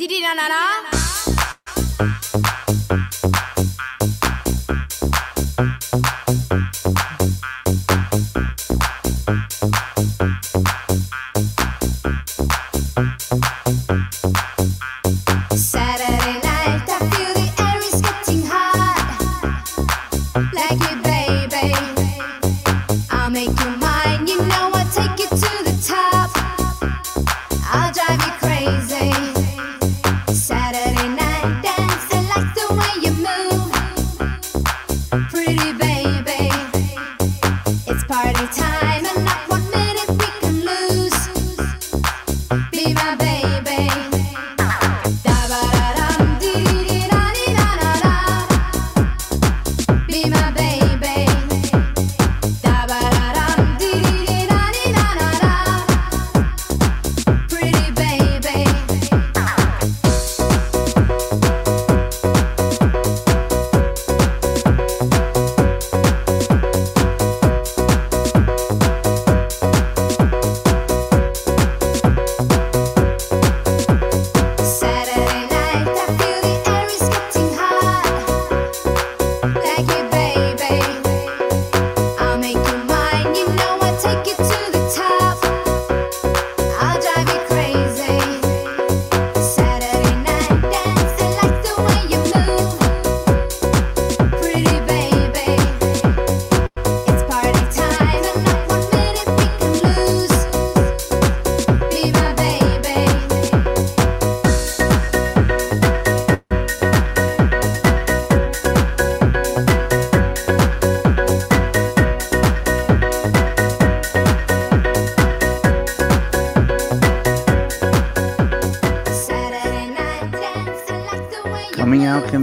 디디나나나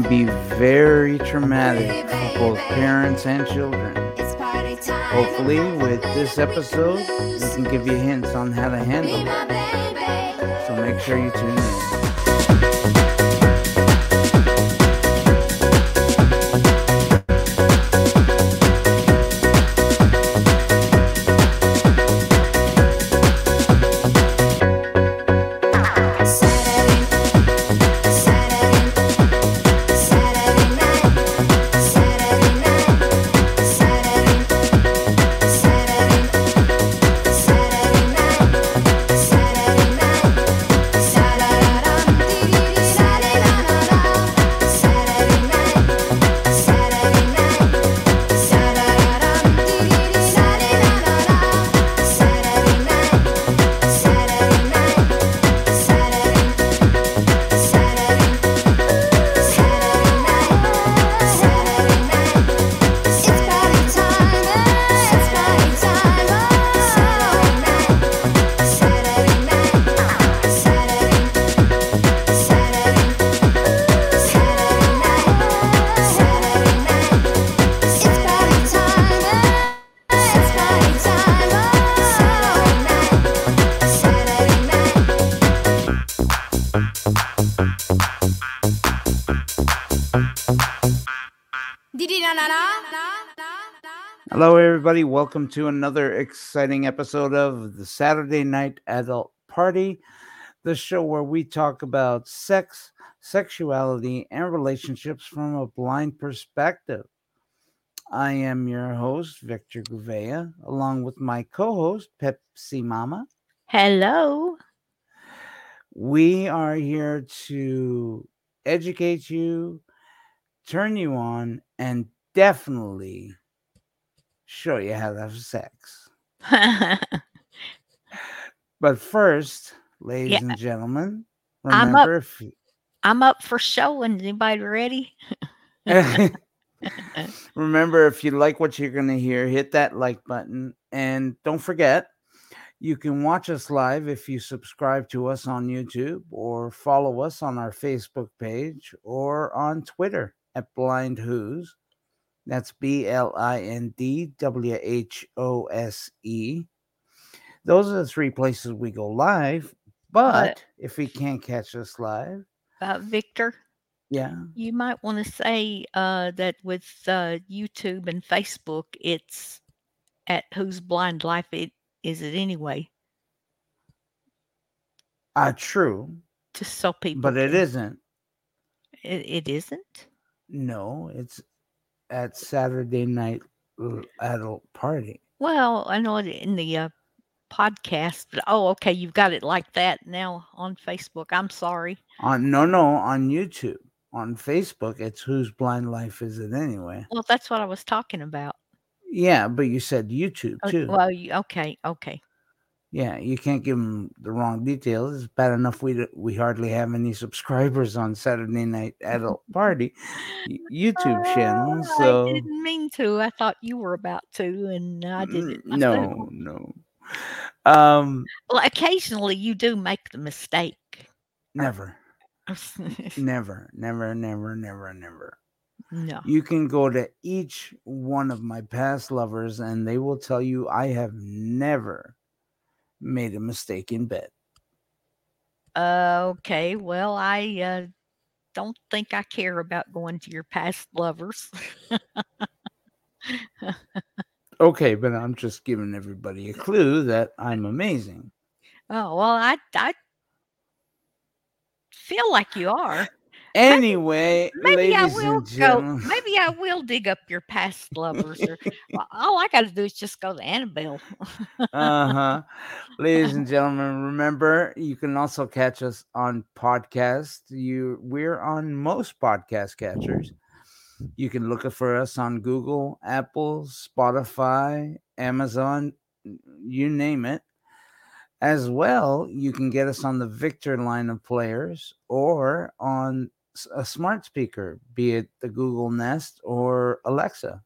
can be very traumatic for both parents and children. It's party time. Hopefully, with this episode, we can give you hints on how to handle it. So make sure you tune in. Welcome to another exciting episode of the Saturday Night Adult Party, the show where we talk about sex, sexuality, and relationships from a blind perspective. I am your host, Victor Gouveia, along with my co host, Pepsi Mama. Hello. We are here to educate you, turn you on, and definitely show you how to have sex. But first, ladies Yeah. and gentlemen, I'm up. remember if you, I'm up for showing. Anybody ready? remember if you like what you're going to hear, hit that like button and don't forget you can watch us live if you subscribe to us on YouTube or follow us on our Facebook page or on Twitter at Blind Whose. That's B L I N D W H O S E. Those are the three places we go live. But if you can't catch us live, Uh, Victor, yeah, you might want to say uh, that with uh, YouTube and Facebook, it's at whose blind life it is it anyway. uh, true. just so people. but it isn't. It, it isn't. No, it's at Saturday night adult party. Well, I know it in the uh, podcast. But, oh, okay, you've got it like that now on Facebook. I'm sorry. On no, no, on YouTube. On Facebook, it's whose blind life is it anyway? Well, that's what I was talking about. Yeah, but you said YouTube Oh, too. Well, you, okay, okay. Yeah, you can't give them the wrong details. It's bad enough we we hardly have any subscribers on Saturday Night Adult Party YouTube channel. Oh, So I didn't mean to. I thought you were about to, and I didn't. myself. no, no. Um, Well, occasionally you do make the mistake. never, never, never, never, never, never. no. You can go to each one of my past lovers, and they will tell you I have never made a mistake in bed. Uh, okay. Well, I uh, don't think I care about going to your past lovers. Okay, but I'm just giving everybody a clue that I'm amazing. oh well, I I feel like you are. Anyway, Maybe I ladies will and go. Maybe I will dig up your past lovers. Or well, all I got to do is just go to Annabelle. uh-huh. Ladies and gentlemen, remember you can also catch us on podcast. You we're on most podcast catchers. You can look for us on Google, Apple, Spotify, Amazon, you name it. As well, you can get us on the Victor line of players or on a smart speaker, be it the Google Nest or Alexa.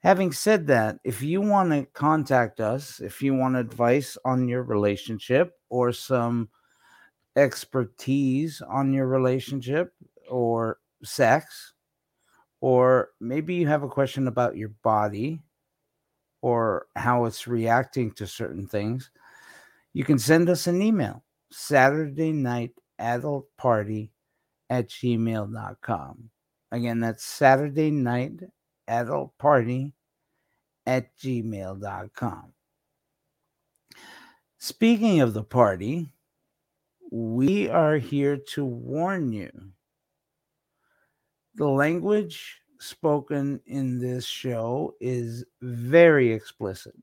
Having said that, if you want to contact us, if you want advice on your relationship or some expertise on your relationship or sex, or maybe you have a question about your body or how it's reacting to certain things, you can send us an email Saturday night adult party at gmail.com. Again, that's Saturday night adult party at gmail.com. Speaking of the party, we are here to warn you. The language spoken in this show is very explicit.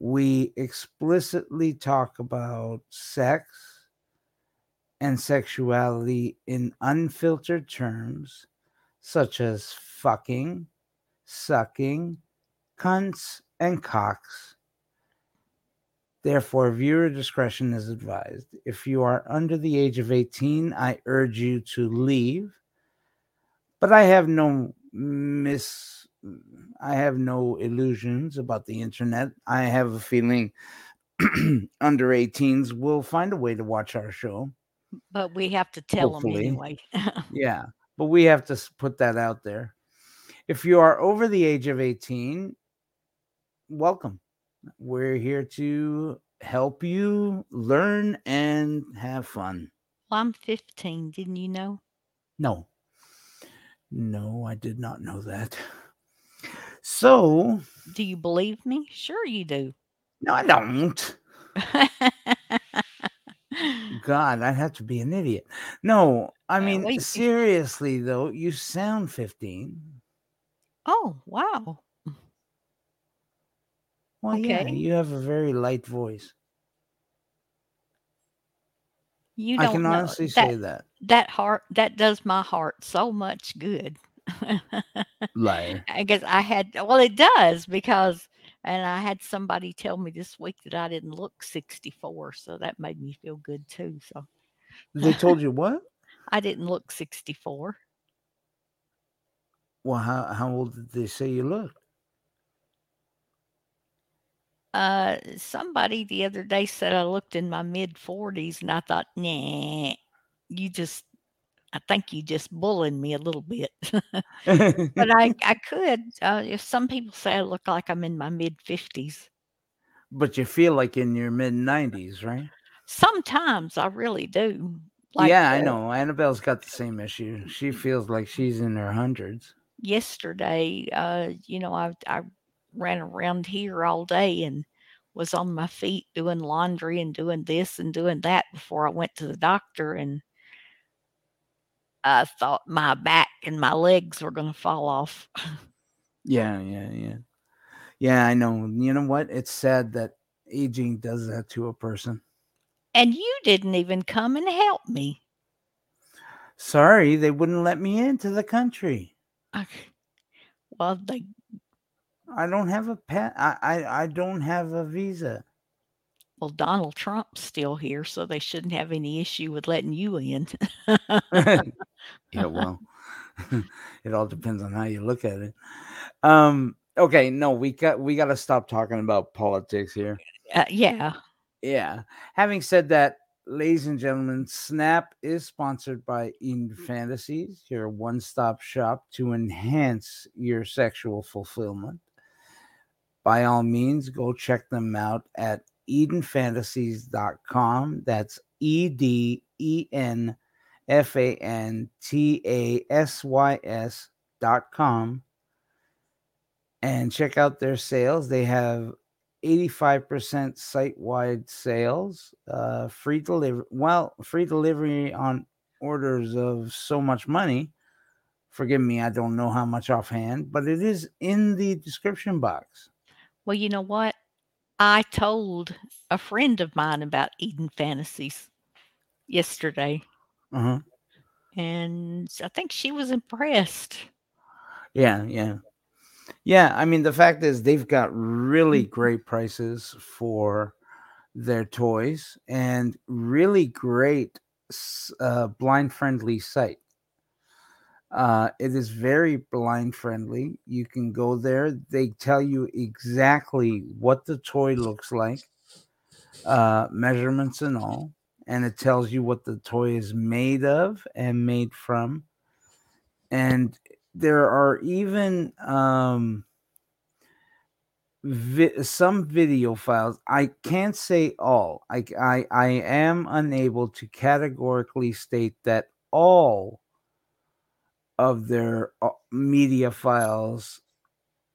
We explicitly talk about sex and sexuality in unfiltered terms such as fucking, sucking, cunts, and cocks. Therefore, viewer discretion is advised. If you are under the age of 18, I urge you to leave. But I have no miss I have no illusions about the internet. I have a feeling under 18s will find a way to watch our show. But we have to tell them anyway. Yeah, but we have to put that out there. If you are over the age of 18, welcome. We're here to help you learn and have fun. well, I'm 15. Didn't you know? No, no, I did not know that. So, Do you believe me? Sure, you do. no, I don't. God, I'd have to be an idiot. No, I Uh, mean, wait. seriously, though, you sound 15. oh, wow. Well, yeah, Okay. you have a very light voice. You don't I can honestly that, say that. that heart that does my heart so much good. Liar. I guess I had well it does because and I had somebody tell me this week that I didn't look 64, so that made me feel good too. So They told you what? I didn't look 64. Well, how, how old did they say you looked? Uh somebody the other day said I looked in my mid 40s and I thought, "Nah, you just I think you just bullying me a little bit." but I I could uh, if some people say I look like I'm in my mid 50s. but you feel like in your mid 90s, right? Sometimes I really do. yeah, I uh, know. Annabelle's got the same issue. She feels like she's in her hundreds. yesterday, uh, you know, I I ran around here all day and was on my feet doing laundry and doing this and doing that before I went to the doctor and I thought my back and my legs were going to fall off. Yeah, yeah, yeah. Yeah, I know. You know what? It's sad that aging does that to a person. And you didn't even come and help me. Sorry, they wouldn't let me into the country. I- Well, they I don't have a pet. I, I I don't have a visa. Well Donald Trump's still here, so they shouldn't have any issue with letting you in. yeah, well, it all depends on how you look at it. Um. Okay. No, we got we got to stop talking about politics here. uh, yeah. Yeah. Having said that, ladies and gentlemen, Snap is sponsored by Eden Fantasies, your one stop shop to enhance your sexual fulfillment. By all means, go check them out at EdenFantasies.com. That's E D E N F A N T A S Y S dot com and check out their sales. They have 85% site-wide sales, uh, free delivery. Well, free delivery on orders of so much money. Forgive me, I don't know how much offhand, but it is in the description box. Well, you know what? I told a friend of mine about Eden Fantasies yesterday, Uh-huh. and I think she was impressed. Yeah, yeah. Yeah, I mean the fact is they've got really great prices for their toys and really great uh, blind friendly site. Uh, it is very blind friendly. You can go there. They tell you exactly what the toy looks like, uh, measurements and all, and it tells you what the toy is made of and made from. And there are even um, vi- some video files. I can't say all. I, I I am unable to categorically state that all of their uh, media files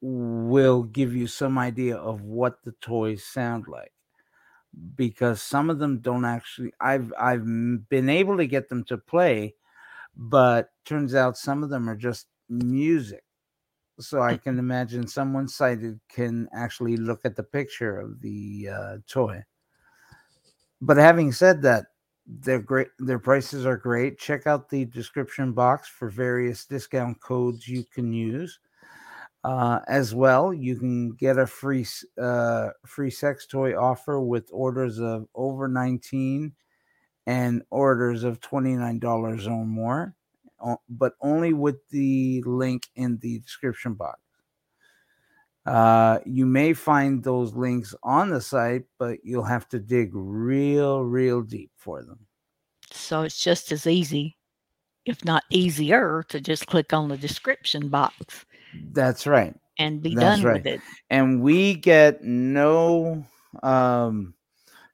will give you some idea of what the toys sound like. Because some of them don't actually I've I've been able to get them to play but turns out some of them are just music. So I can imagine someone sighted can actually look at the picture of the uh, toy. But having said that, they're great. Their prices are great. Check out the description box for various discount codes you can use. Uh, as well, you can get a free uh, free sex toy offer with orders of over 19 and orders of $29 or more but only with the link in the description box. Uh, you may find those links on the site, but you'll have to dig real, real deep for them. So it's just as easy, if not easier, to just click on the description box That's right. and be That's done right. with it. And we get no um,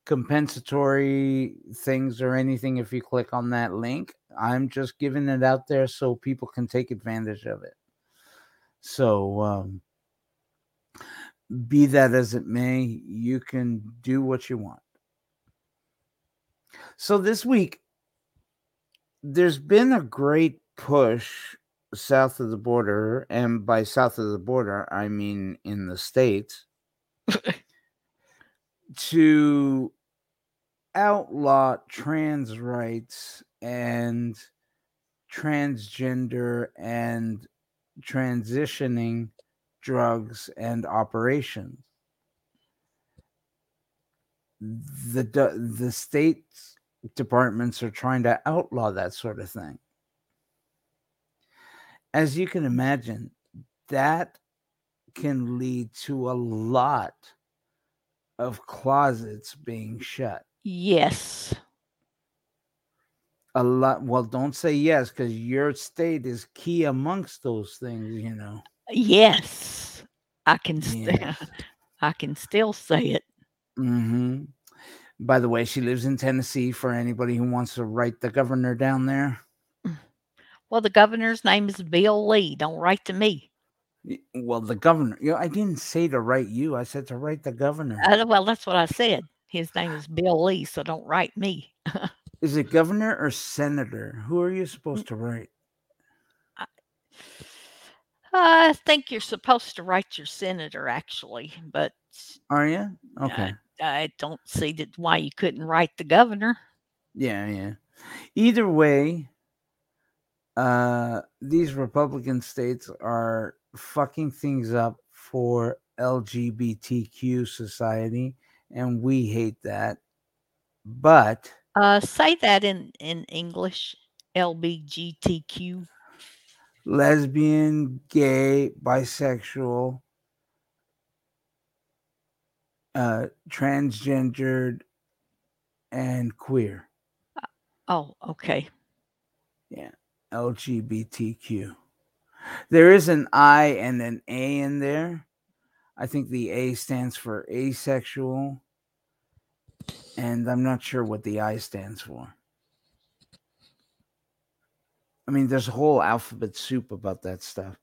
compensatory things or anything if you click on that link. I'm just giving it out there so people can take advantage of it. So, um, be that as it may, you can do what you want. So, this week, there's been a great push south of the border, and by south of the border, I mean in the States, to outlaw trans rights and transgender and transitioning drugs and operations. The the state departments are trying to outlaw that sort of thing. As you can imagine, that can lead to a lot of closets being shut. Yes. A lot. Well, don't say yes because your state is key amongst those things. You know. Yes. I can st- Yes. I can still say it. Mm-hmm. By the way, she lives in Tennessee. For anybody who wants to write the governor down there. Well, the governor's name is Bill Lee. Don't write to me. Well, the governor. You know, I didn't say to write you. I said to write the governor. Uh, well, that's what I said. His name is Bill Lee, so don't write me. Is it governor or senator? Who are you Mm. supposed to write? I think you're supposed to write your senator, actually, but Are you? Okay. I don't see that why you couldn't write the governor. Yeah, yeah. Either way, uh, these Republican states are fucking things up for LGBTQ society, and we hate that. But Uh, say that in in English. LBGTQ. Lesbian, gay, bisexual, uh, transgendered, and queer. Oh, okay. Yeah, LGBTQ. There is an I and an A in there. I think the A stands for asexual. And I'm not sure what the I stands for. I mean, there's a whole alphabet soup about that stuff.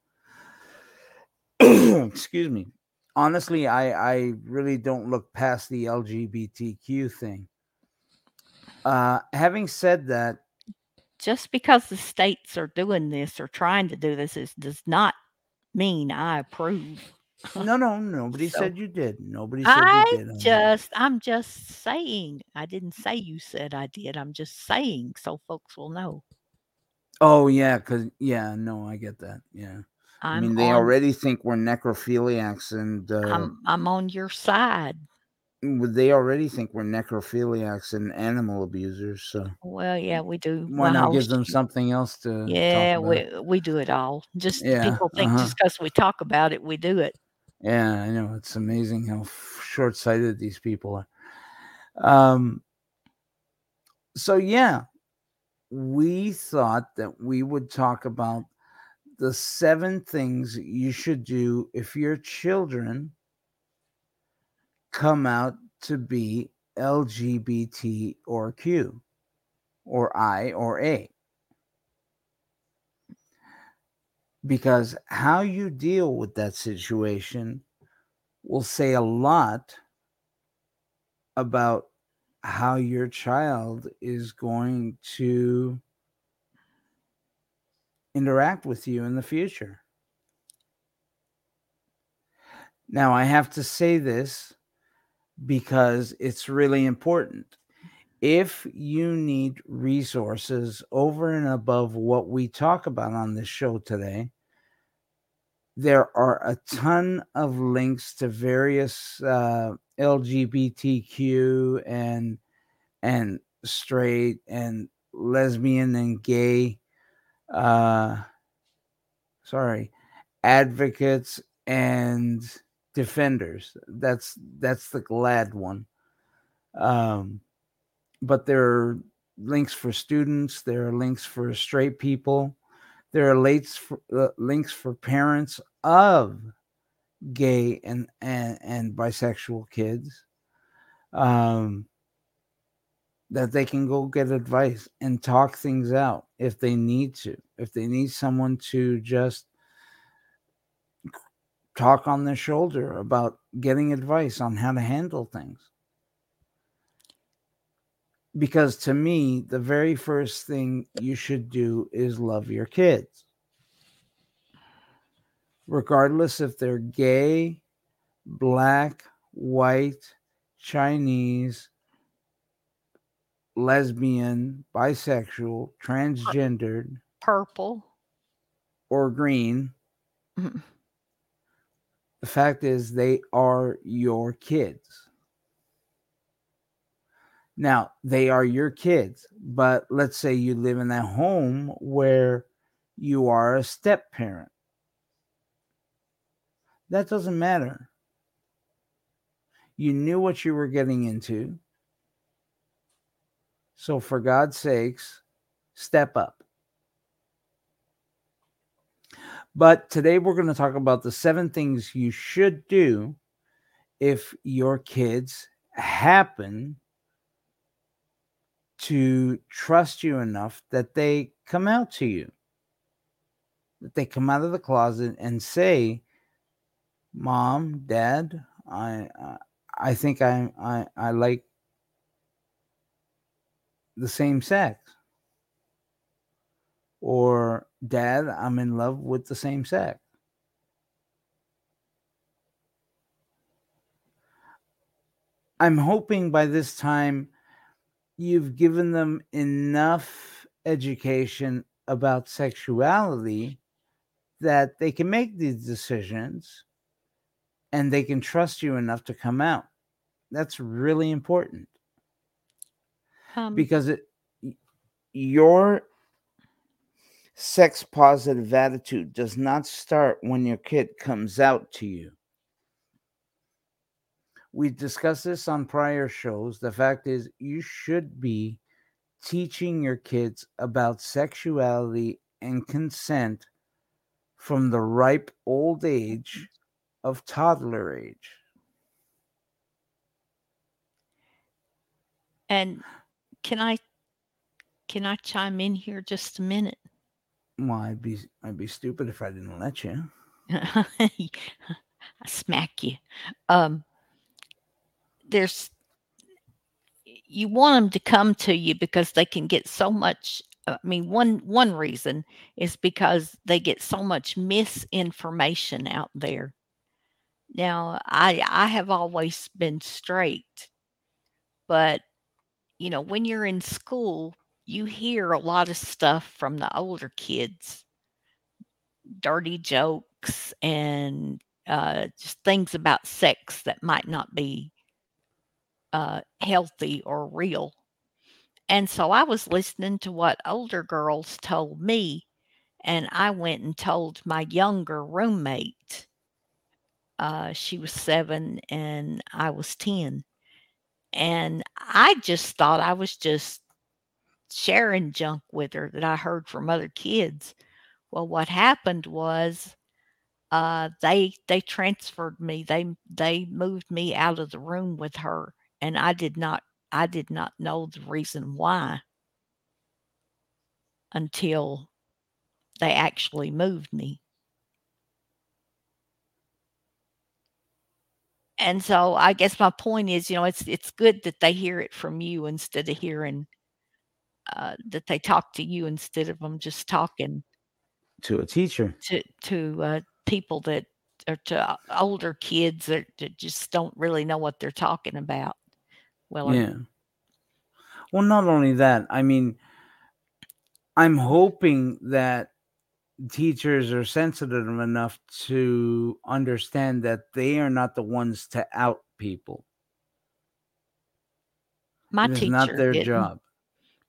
Excuse me. Honestly, I, I really don't look past the LGBTQ thing. Uh, having said that, Just because the states are doing this or trying to do this is does not mean I approve. No, no, nobody So- said you did. Nobody said I you did. that. just I'm just saying. I didn't say you said I did. I'm just saying so folks will know. Oh yeah, because yeah, no, I get that. Yeah, I'm I mean they on, already think we're necrophiliacs, and uh, I'm I'm on your side. they already think we're necrophiliacs and animal abusers. So Well, yeah, we do. why not give them something else to? talk Yeah, about? we we do it all. Just Yeah, people think uh-huh. just because we talk about it, we do it. Yeah, I know. It's amazing how short sighted these people are. Um, so, yeah, we thought that we would talk about the seven things you should do if your children come out to be LGBT or Q or I or A. because how you deal with that situation will say a lot about how your child is going to interact with you in the future. Now, I have to say this because it's really important. If you need resources over and above what we talk about on this show today, there are a ton of links to various uh, LGBTQ and and straight and lesbian and gay uh sorry advocates and defenders. That's that's the GLAAD one. Um but there are links for students there are links for straight people there are links for, uh, links for parents of gay and, and and bisexual kids um that they can go get advice and talk things out if they need to. If they need someone to just talk on their shoulder about getting advice on how to handle things. Because to me the very first thing you should do is love your kids regardless if they're gay black white chinese lesbian bisexual transgendered Purple. or green Mhm. the fact is they are your kids now they are your kids but let's say you live in a home where you are a step parent that doesn't matter. You knew what you were getting into. So for god's sakes step up. But today we're going to talk about the seven things you should do if your kids happen to trust you enough that they come out to you, that they come out of the closet and say mom, dad, I I think I I I like the same sex. Or dad, I'm in love with the same sex. I'm hoping by this time you've given them enough education about sexuality that they can make these decisions and they can trust you enough to come out. That's really important Um, because it your sex positive attitude does not start when your kid comes out to you. We discussed this on prior shows. The fact is, you should be teaching your kids about sexuality and consent from the ripe old age of toddler age. and can I can I chime in here just a minute? Well, I'd be I'd be stupid if I didn't let you. I smack you. Um, there's you want them to come to you because they can get so much. I mean, one one reason is because they get so much misinformation out there. Now, I I have always been straight, but you know, when you're in school, you hear a lot of stuff from the older kids dirty jokes and uh, just things about sex that might not be uh, healthy or real. And so I was listening to what older girls told me, and I went and told my younger roommate. Uh, she was seven and I was 10. And I just thought I was just sharing junk with her that I heard from other kids. Well, what happened was uh they they transferred me. They they moved me out of the room with her and I did not I did not know the reason why until they actually moved me. And so I guess my point is, you know, it's it's good that they hear it from you instead of hearing uh, that they talk to you instead of them just talking To a teacher. to to uh, people that or to uh, older kids that, that just don't really know what they're talking about. Well, or- Yeah. Well, not only that, I mean, I'm hoping that teachers are sensitive enough to understand that they are not the ones to out people. my It teacher not their job.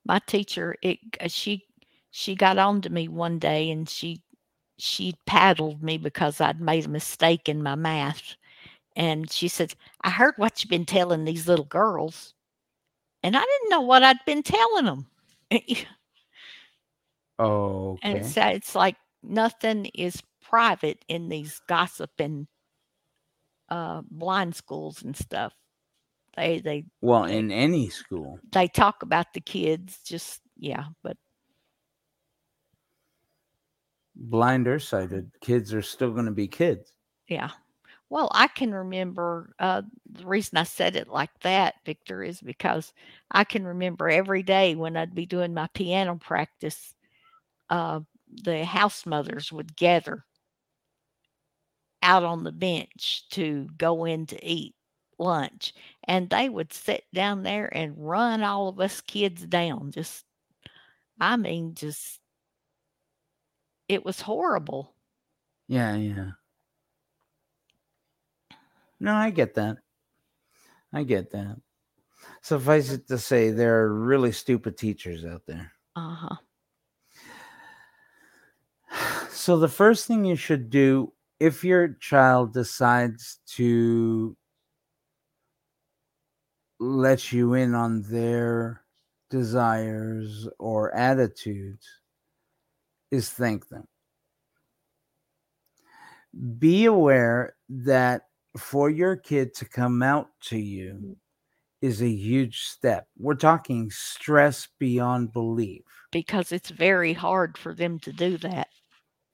My teacher, it she she got on to me one day and she she paddled me because I'd made a mistake in my math. And she said, I heard what you've been telling these little girls. And I didn't know what I'd been telling them. Oh, And okay. it's uh, it's like nothing is private in these gossiping uh, blind schools and stuff. They they Well, in any school. they talk about the kids, just yeah. But blind or sighted, kids are still going to be kids. yeah, well, I can remember uh, the reason I said it like that, Victor, is because I can remember every day when I'd be doing my piano practice, uh, the house mothers would gather out on the bench to go in to eat lunch and they would sit down there and run all of us kids down just i mean just it was horrible Yeah, yeah. No, I get that. I get that. Suffice it to say, there are really stupid teachers out there. uh-huh So, the first thing you should do if your child decides to let you in on their desires or attitudes is thank them. Be aware that for your kid to come out to you mm. is a huge step. We're talking stress beyond belief. because it's very hard for them to do that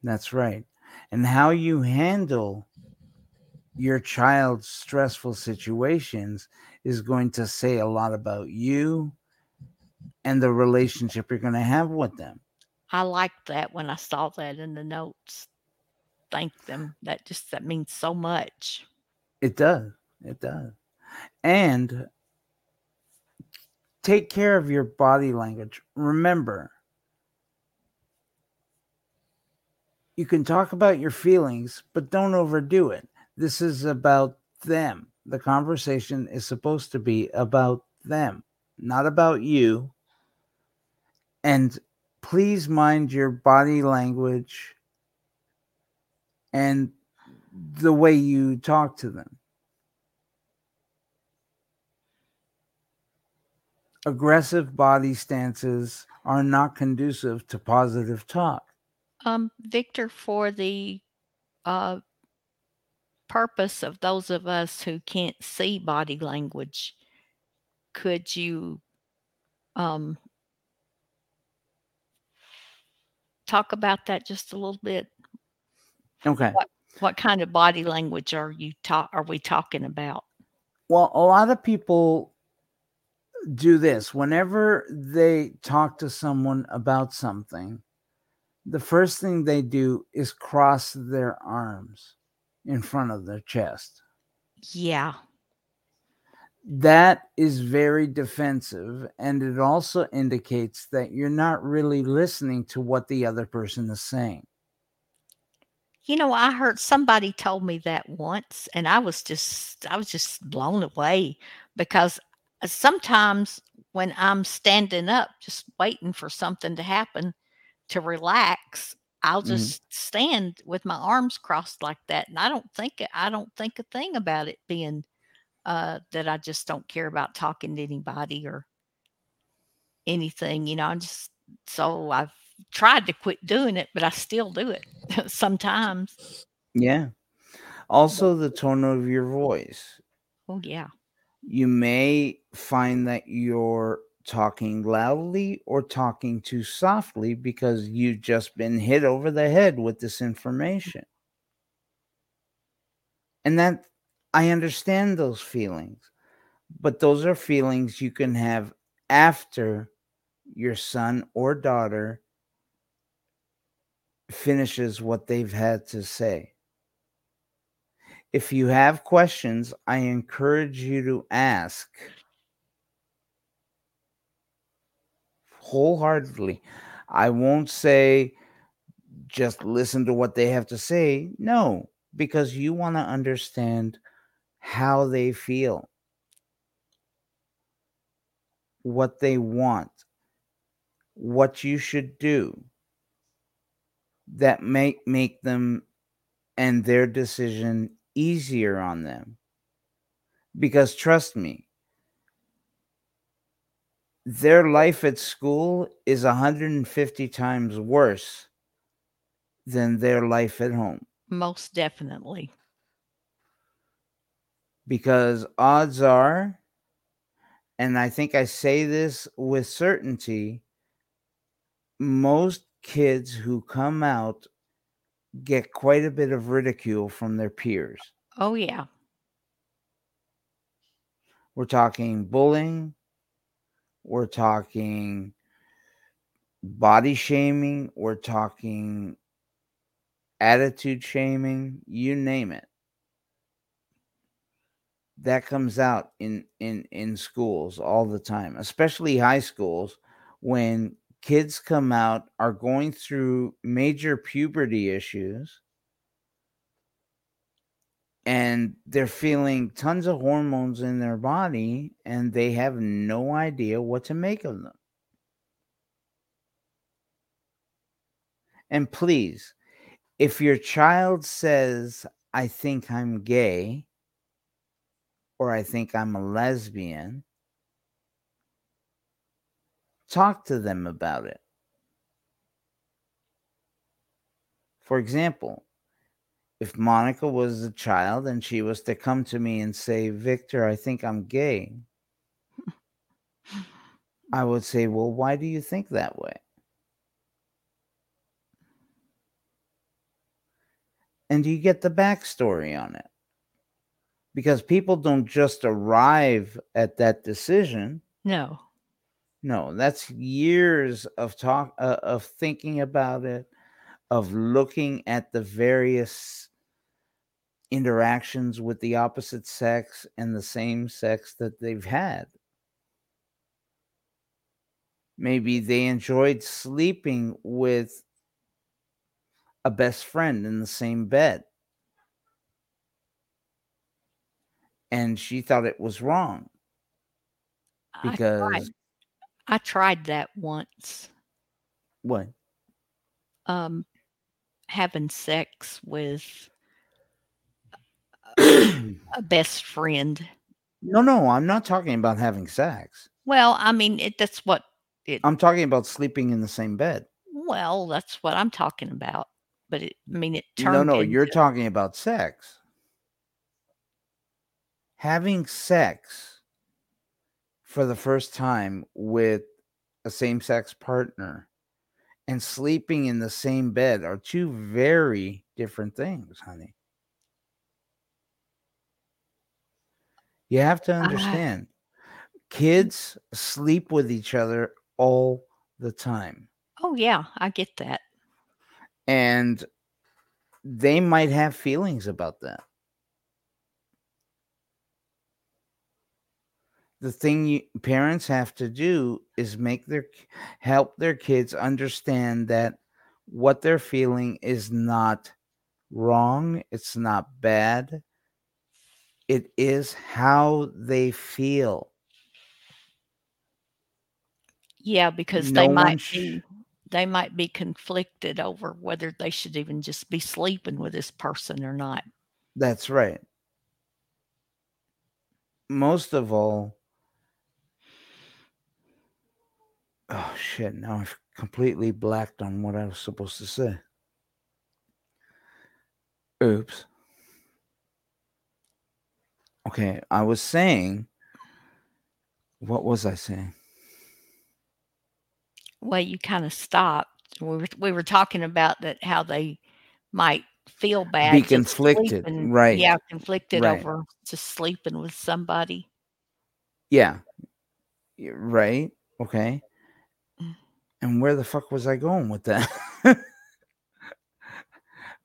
That's right. And how you handle your child's stressful situations is going to say a lot about you and the relationship you're going to have with them. I liked that when I saw that in the notes. Thank them. That just that means so much. It does. It does. And take care of your body language. Remember, you can talk about your feelings, but don't overdo it. This is about them. The conversation is supposed to be about them, not about you. And please mind your body language and the way you talk to them. Aggressive body stances are not conducive to positive talk. Um, Victor, for the uh, purpose of those of us who can't see body language, could you um, talk about that just a little bit? Okay. What kind of body language are you talk? Are we talking about? Well, a lot of people do this whenever they talk to someone about something. The first thing they do is cross their arms in front of their chest. Yeah, That is very defensive, and it also indicates that you're not really listening to what the other person is saying. you know, I heard somebody told me that once, and I was just I was just blown away because uh, sometimes when I'm standing up, just waiting for something to happen to relax, I'll Mhm. just stand with my arms crossed like that, and I don't think I don't think a thing about it being uh, that I just don't care about talking to anybody or anything. You know, I'm just so I've tried to quit doing it, but I still do it sometimes. Yeah. Also, the tone of your voice. Oh yeah. You may find that you're talking loudly or talking too softly because you've just been hit over the head with this mm-hmm. information. And that I understand those feelings, but those are feelings you can have after your son or daughter finishes what they've had to say. If you have questions, I encourage you to ask wholeheartedly. I won't say just listen to what they have to say. No, because you want to understand how they feel, what they want, what you should do that make make them and their decision easier on them. Because trust me, their life at school is 150 times worse than their life at home. Most definitely. Because odds are, and I think I say this with certainty, most kids who come out get quite a bit of ridicule from their peers. Oh yeah. We're talking bullying, we're talking body shaming, we're talking attitude shaming, you name it. That comes out in in in schools all the time, especially high schools when kids come out are going through major puberty issues and they're feeling tons of hormones in their body and they have no idea what to make of them. And please, if your child says, I think I'm gay or I think I'm a lesbian, talk to them about it. For example, if Monica was a child and she was to come to me and say, Victor, I think I'm gay, I would say, Well, why do you think that way? And you get the backstory on it. because people don't just arrive at that decision. No. No, that's years of talk uh, of thinking about it, of looking at the various interactions with the opposite sex and the same sex that they've had. Maybe they enjoyed sleeping with a best friend in the same bed. And she thought it was wrong I tried, because I tried that once. what? Um having sex with a best friend. no, no, I'm not talking about having sex. Well, I mean, it, that's what it. I'm talking about sleeping in the same bed. well, that's what I'm talking about. But it, I mean, it No, turned. no, you're talking about sex. Having sex for the first time with a same sex partner and sleeping in the same bed are two very different things, honey. You have to uh-huh. understand kids sleep with each other all the time. Oh yeah, I get that. and they might have feelings about that. The thing you, parents have to do is make their help their kids understand that what they're feeling is not wrong, it's not bad. It is how they feel. Yeah, because No they might sh- be they might be conflicted over whether they should even just be sleeping with this person or not. That's right. Most of all, oh shit, now I've completely blacked on what I was supposed to say. Oops. Okay, I was saying, what was I saying? Well, you kind of stopped. We were we were talking about that how they might feel bad, Be conflicted, sleeping- right, Yeah, conflicted right. over just sleeping with somebody. Yeah. Right. Okay. Mm. And where the fuck was I going with that?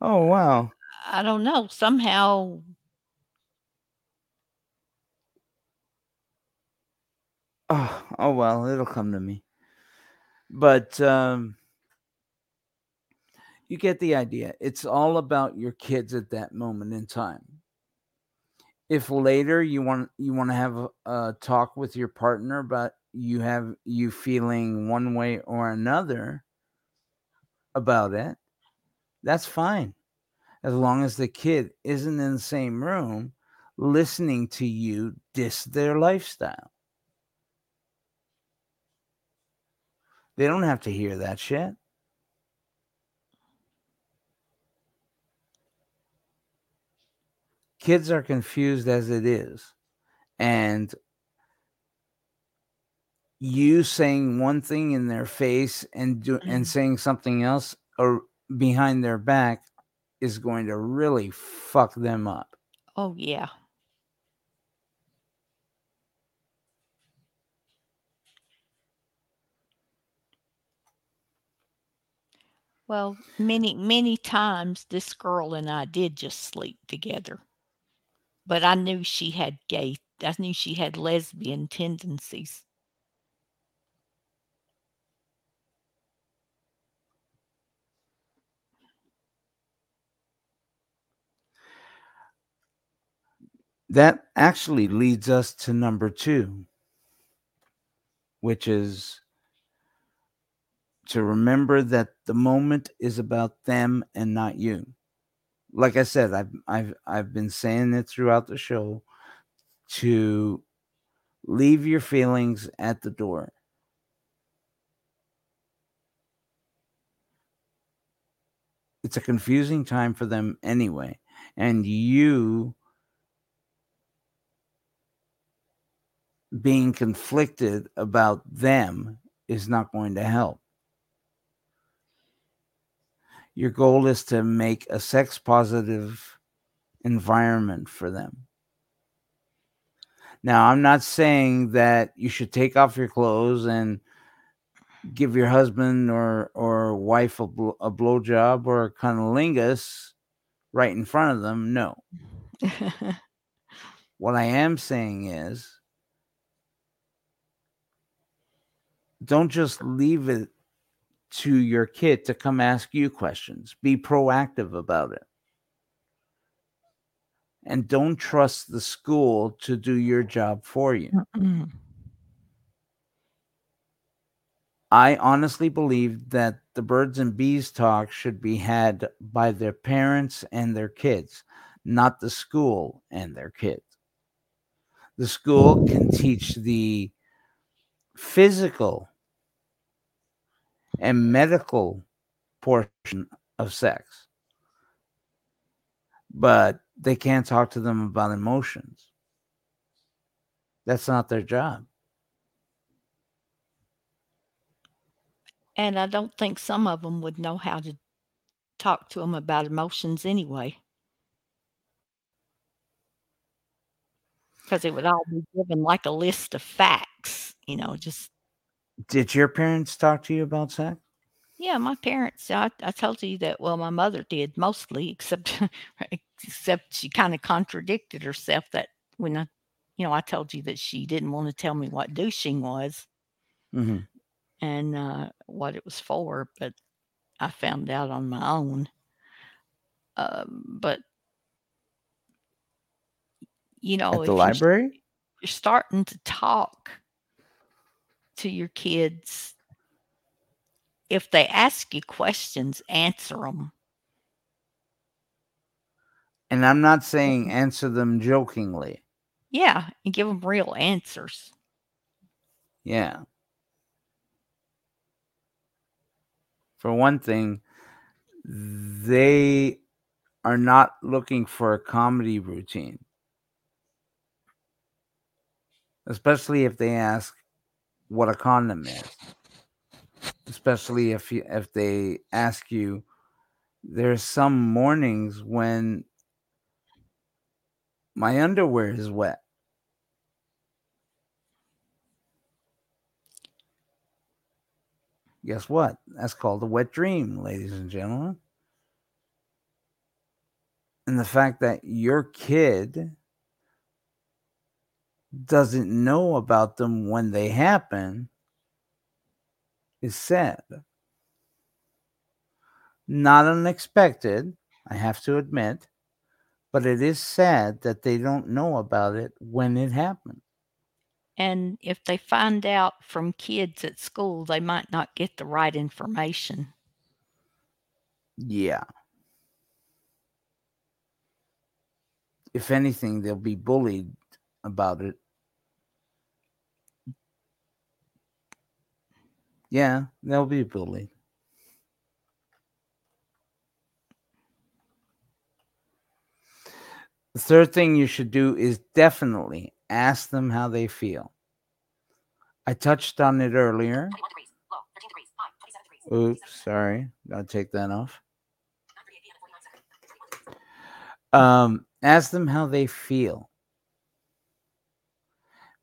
oh, wow. I don't know. Somehow, Oh, oh well, it'll come to me. But um you get the idea. It's all about your kids at that moment in time. If later you want you want to have a, a talk with your partner but you have you feeling one way or another about it, that's fine. As long as the kid isn't in the same room listening to you diss their lifestyle. They don't have to hear that shit. Kids are confused as it is. And you saying one thing in their face and do and Mhm. saying something else or behind their back is going to really fuck them up. oh yeah, well, many many times this girl and I did just sleep together, but I knew she had gay. I knew she had lesbian tendencies. That actually leads us to number 2, which is to remember that the moment is about them and not you. Like I said, I've I've I've been saying it throughout the show to leave your feelings at the door. It's a confusing time for them anyway, and you being conflicted about them is not going to help. Your goal is to make a sex positive environment for them. Now, I'm not saying that you should take off your clothes and give your husband or or wife a, bl- a blowjob or a cunnilingus right in front of them. No. What I am saying is don't just leave it to your kid to come ask you questions. Be proactive about it. And don't trust the school to do your job for you. I honestly believe that the birds and bees talk should be had by their parents and their kids, not the school and their kids. The school can teach the physical and medical portion of sex, but they can't talk to them about emotions. That's not their job. and I don't think some of them would know how to talk to them about emotions anyway. Because it would all be given like a list of facts, you know, just Did your parents talk to you about sex? yeah, my parents, I, I told you that, well, my mother did mostly, except except she kind of contradicted herself that when I, you know, I told you that she didn't want to tell me what douching was Mm-hmm. and uh, what it was for, but I found out on my own. Um, but you know, At the you're, library? you're starting to talk to your kids, if they ask you questions, answer them. And I'm not saying mm-hmm. answer them jokingly. Yeah, and give them real answers. Yeah. For one thing, they are not looking for a comedy routine. Especially if they ask what a condom is. Especially if you, if they ask you there's some mornings when my underwear is wet. Guess what? That's called a wet dream, ladies and gentlemen. And the fact that your kid doesn't know about them when they happen is sad. Not unexpected, I have to admit, but it is sad that they don't know about it when it happens. And if they find out from kids at school, they might not get the right information. Yeah. If anything, they'll be bullied about it. Yeah, they'll be bullied. The third thing you should do is definitely ask them how they feel. I touched on it earlier. Oops, sorry. Gotta take that off. 9:38 p.m. and 49 seconds. 21 degrees. Um, ask them how they feel.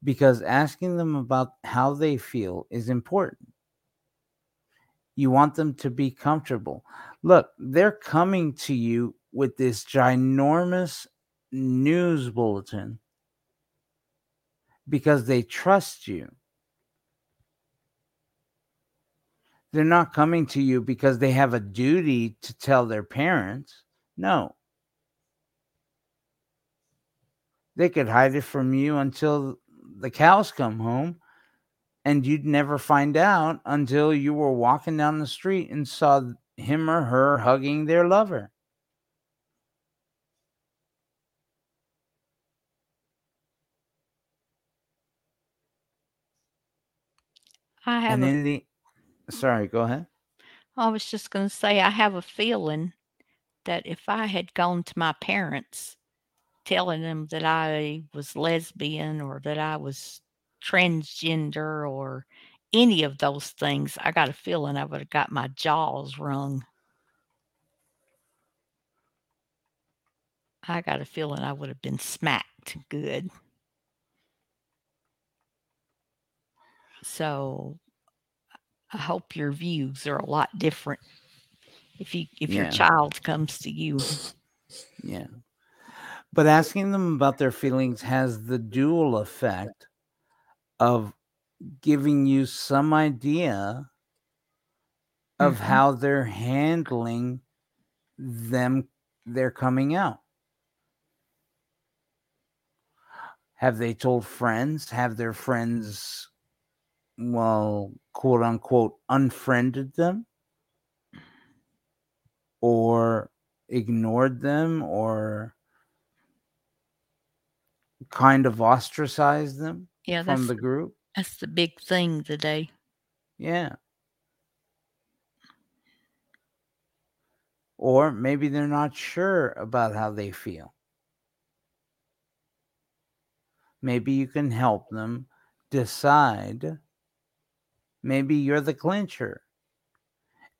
Because asking them about how they feel is important. You want them to be comfortable. Look, they're coming to you with this ginormous news bulletin because they trust you. They're not coming to you because they have a duty to tell their parents. No. They could hide it from you until the cows come home, and you'd never find out until you were walking down the street and saw him or her hugging their lover. I have And a in the sorry, go ahead. I was just going to say, I have a feeling that if I had gone to my parents telling them that I was lesbian or that I was transgender or any of those things, I got a feeling I would have got my jaws wrung. I got a feeling I would have been smacked good. So I hope your views are a lot different if you if your child comes to you. Yeah. But asking them about their feelings has the dual effect of giving you some idea of Mhm. how they're handling them they're coming out. Have they told friends? Have their friends, well, quote unquote, unfriended them? Or ignored them? Or kind of ostracize them Yeah, from the the, group? that's the big thing today. Yeah. Or maybe they're not sure about how they feel. Maybe you can help them decide. Maybe you're the clincher.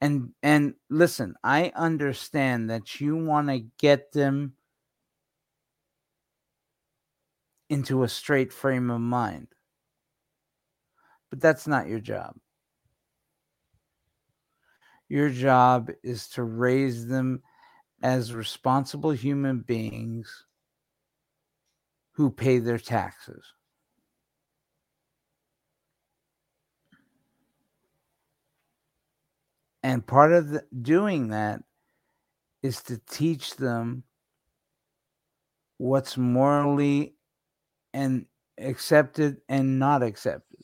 And and listen, I understand that you want to get them into a straight frame of mind. But that's not your job. Your job is to raise them as responsible human beings who pay their taxes. And part of the, doing that is to teach them what's morally and accepted and not accepted.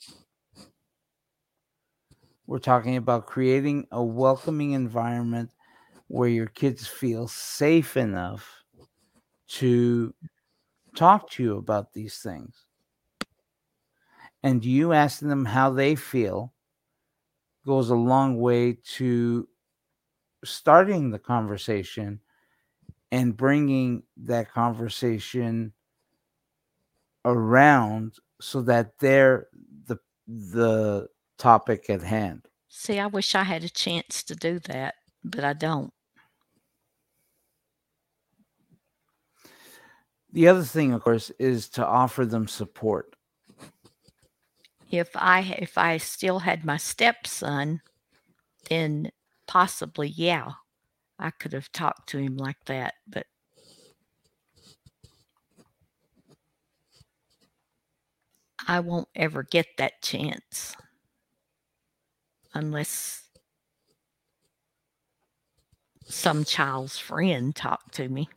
We're talking about creating a welcoming environment where your kids feel safe enough to talk to you about these things. And you asking them how they feel goes a long way to starting the conversation and bringing that conversation around so that they're the the topic at hand. See, I wish I had a chance to do that, but I don't. The other thing, of course, is to offer them support. If I if I still had my stepson, then possibly yeah, I could have talked to him like that, but I won't ever get that chance. Unless some child's friend talked to me.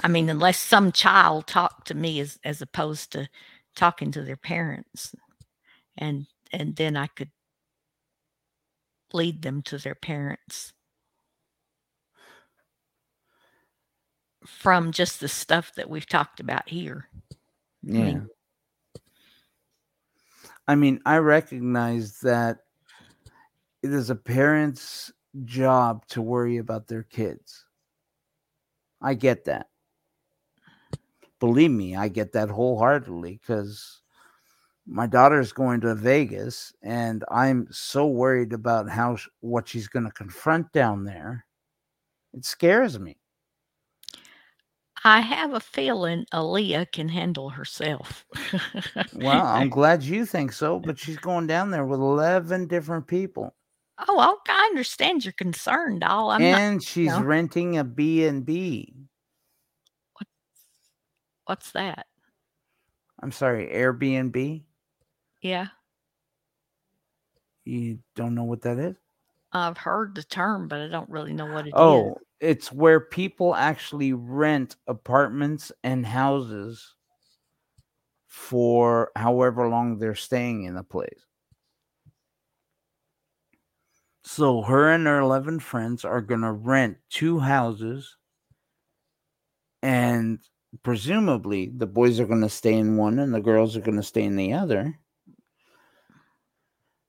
I mean, unless some child talked to me as as opposed to talking to their parents, and and then I could lead them to their parents from just the stuff that we've talked about here. Yeah. mean- I mean, I recognize that it is a parent's job to worry about their kids. I get that. Believe me, I get that wholeheartedly because my daughter's going to Vegas and I'm so worried about how what she's going to confront down there. It scares me. I have a feeling Aaliyah can handle herself. Well, I'm glad you think so, but she's going down there with 11 different people. oh, well, I understand you're concerned, doll. I'm not. and she's no. renting a B&B. What's that? I'm sorry, Airbnb. Yeah, You don't know what that is? I've heard the term, but I don't really know what it is. Oh, it's where people actually rent apartments and houses for however long they're staying in a place. So her and her 11 friends are going to rent two houses and presumably the boys are going to stay in one and the girls are going to stay in the other.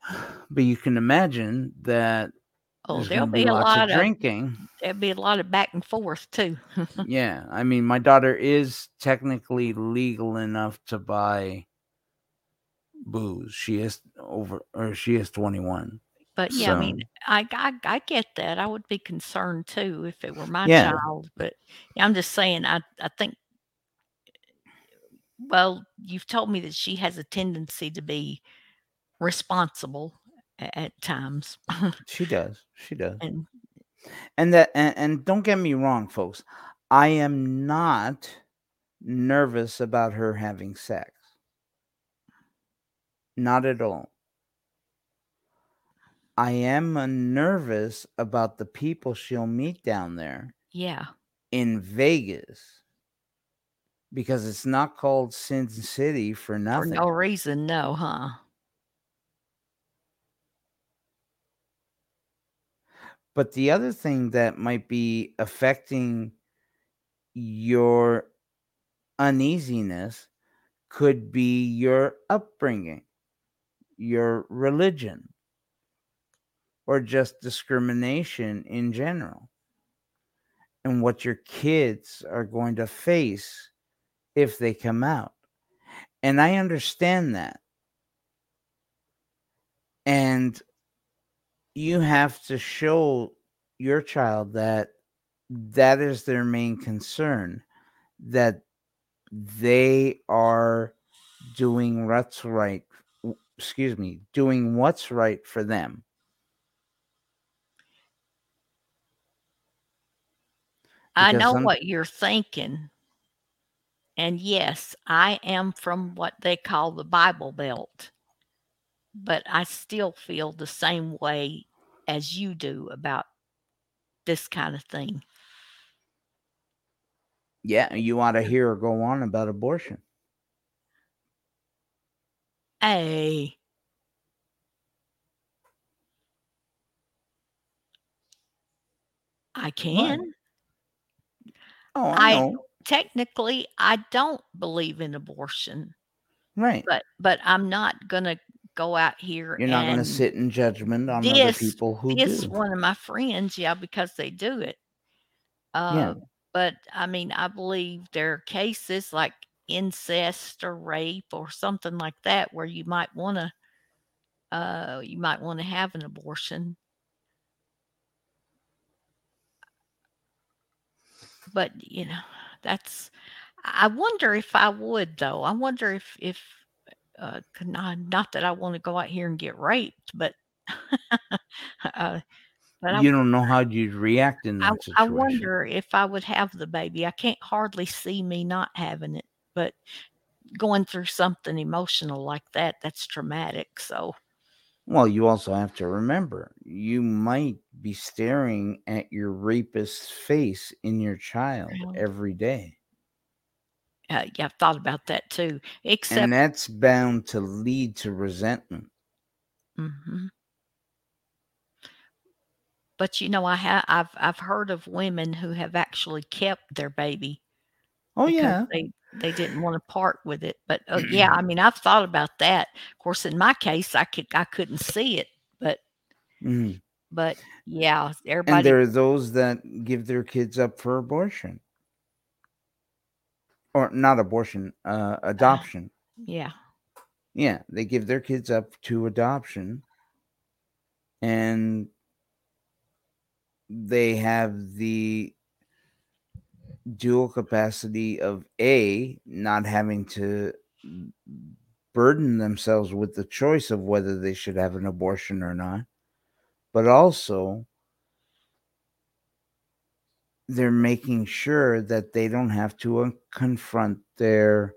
But you can imagine that oh, there's there'll gonna be a lot of of drinking. there'll be a lot of back and forth too. yeah, I mean, my daughter is technically legal enough to buy booze. She is over, or she is 21. But yeah, I mean, I, I I get that. I would be concerned too if it were my Yeah. child. But yeah, I'm just saying, I I think well, you've told me that she has a tendency to be responsible at times. She does. She does. and And that and, and don't get me wrong, folks. I am not nervous about her having sex. Not at all. I am uh, nervous about the people she'll meet down there yeah, in Vegas because it's not called Sin City for for nothing. no reason, no, huh? But the other thing that might be affecting your uneasiness could be your upbringing, your religion, or just discrimination in general, and what your kids are going to face if they come out. And I understand that. And you have to show your child that that is their main concern that they are doing what's right excuse me doing what's right for them I Because know some- what you're thinking. And yes, I am from what they call the Bible Belt. But I still feel the same way as you do about this kind of thing. yeah you ought to hear her go on about abortion. Hey, I can. oh i, I- Technically, I don't believe in abortion, right. but but I'm not gonna go out here you're not going to sit in judgment on other people who piss do one of my friends, yeah, because they do it. Uh, Yeah. But I mean, I believe there are cases like incest or rape or something like that where you might want to, uh, you might want to have an abortion. But you know, that's. I wonder if I would though. I wonder if if uh, not, not that I want to go out here and get raped, but uh, but I you don't know how you'd react in I, that I situation wonder if I would have the baby. I can't hardly see me not having it, but going through something emotional like that, that's traumatic. So, Well, you also have to remember you might be staring at your rapist's face in your child every day. Uh, yeah, I've thought about that too. Except, And that's bound to lead to resentment. Mm-hmm. but you know, I have I've I've heard of women who have actually kept their baby Oh, yeah. they they didn't want to part with it. But uh, yeah, I mean, I've thought about that. Of course, in my case, I could I couldn't see it, but Mhm. but yeah, everybody. And there are those that give their kids up for abortion. Or not abortion, uh, adoption. yeah. Yeah, they give their kids up to adoption. And they have the dual capacity of A, not having to burden themselves with the choice of whether they should have an abortion or not, but also they're making sure that they don't have to uh, confront their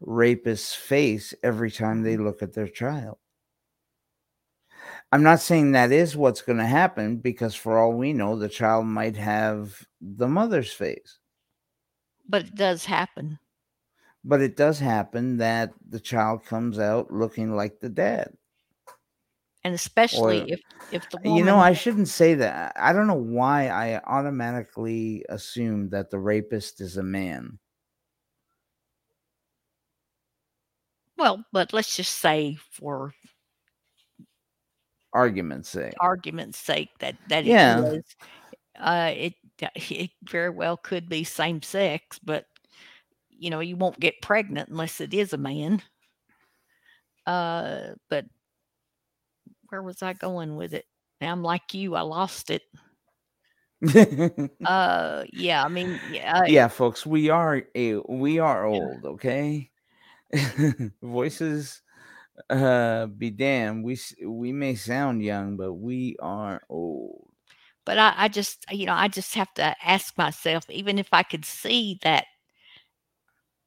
rapist's face every time they look at their child. I'm not saying that is what's going to happen because, for all we know, the child might have the mother's face. But it does happen. But it does happen that the child comes out looking like the dad. And especially Or- if if the woman You know, I shouldn't say that. I don't know why I automatically assume that the rapist is a man. well, but let's just say for Argument's sake. argument's sake that that Yeah. it is uh it it very well could be same sex, but you know, you won't get pregnant unless it is a man. Uh but where was I going with it? Now I'm like you, I lost it. Uh yeah, I mean yeah, uh, yeah, folks, we are a we are old, okay? Voices uh be damned. We we may sound young, but we are old. but I, I just you know i just have to ask myself even if i could see that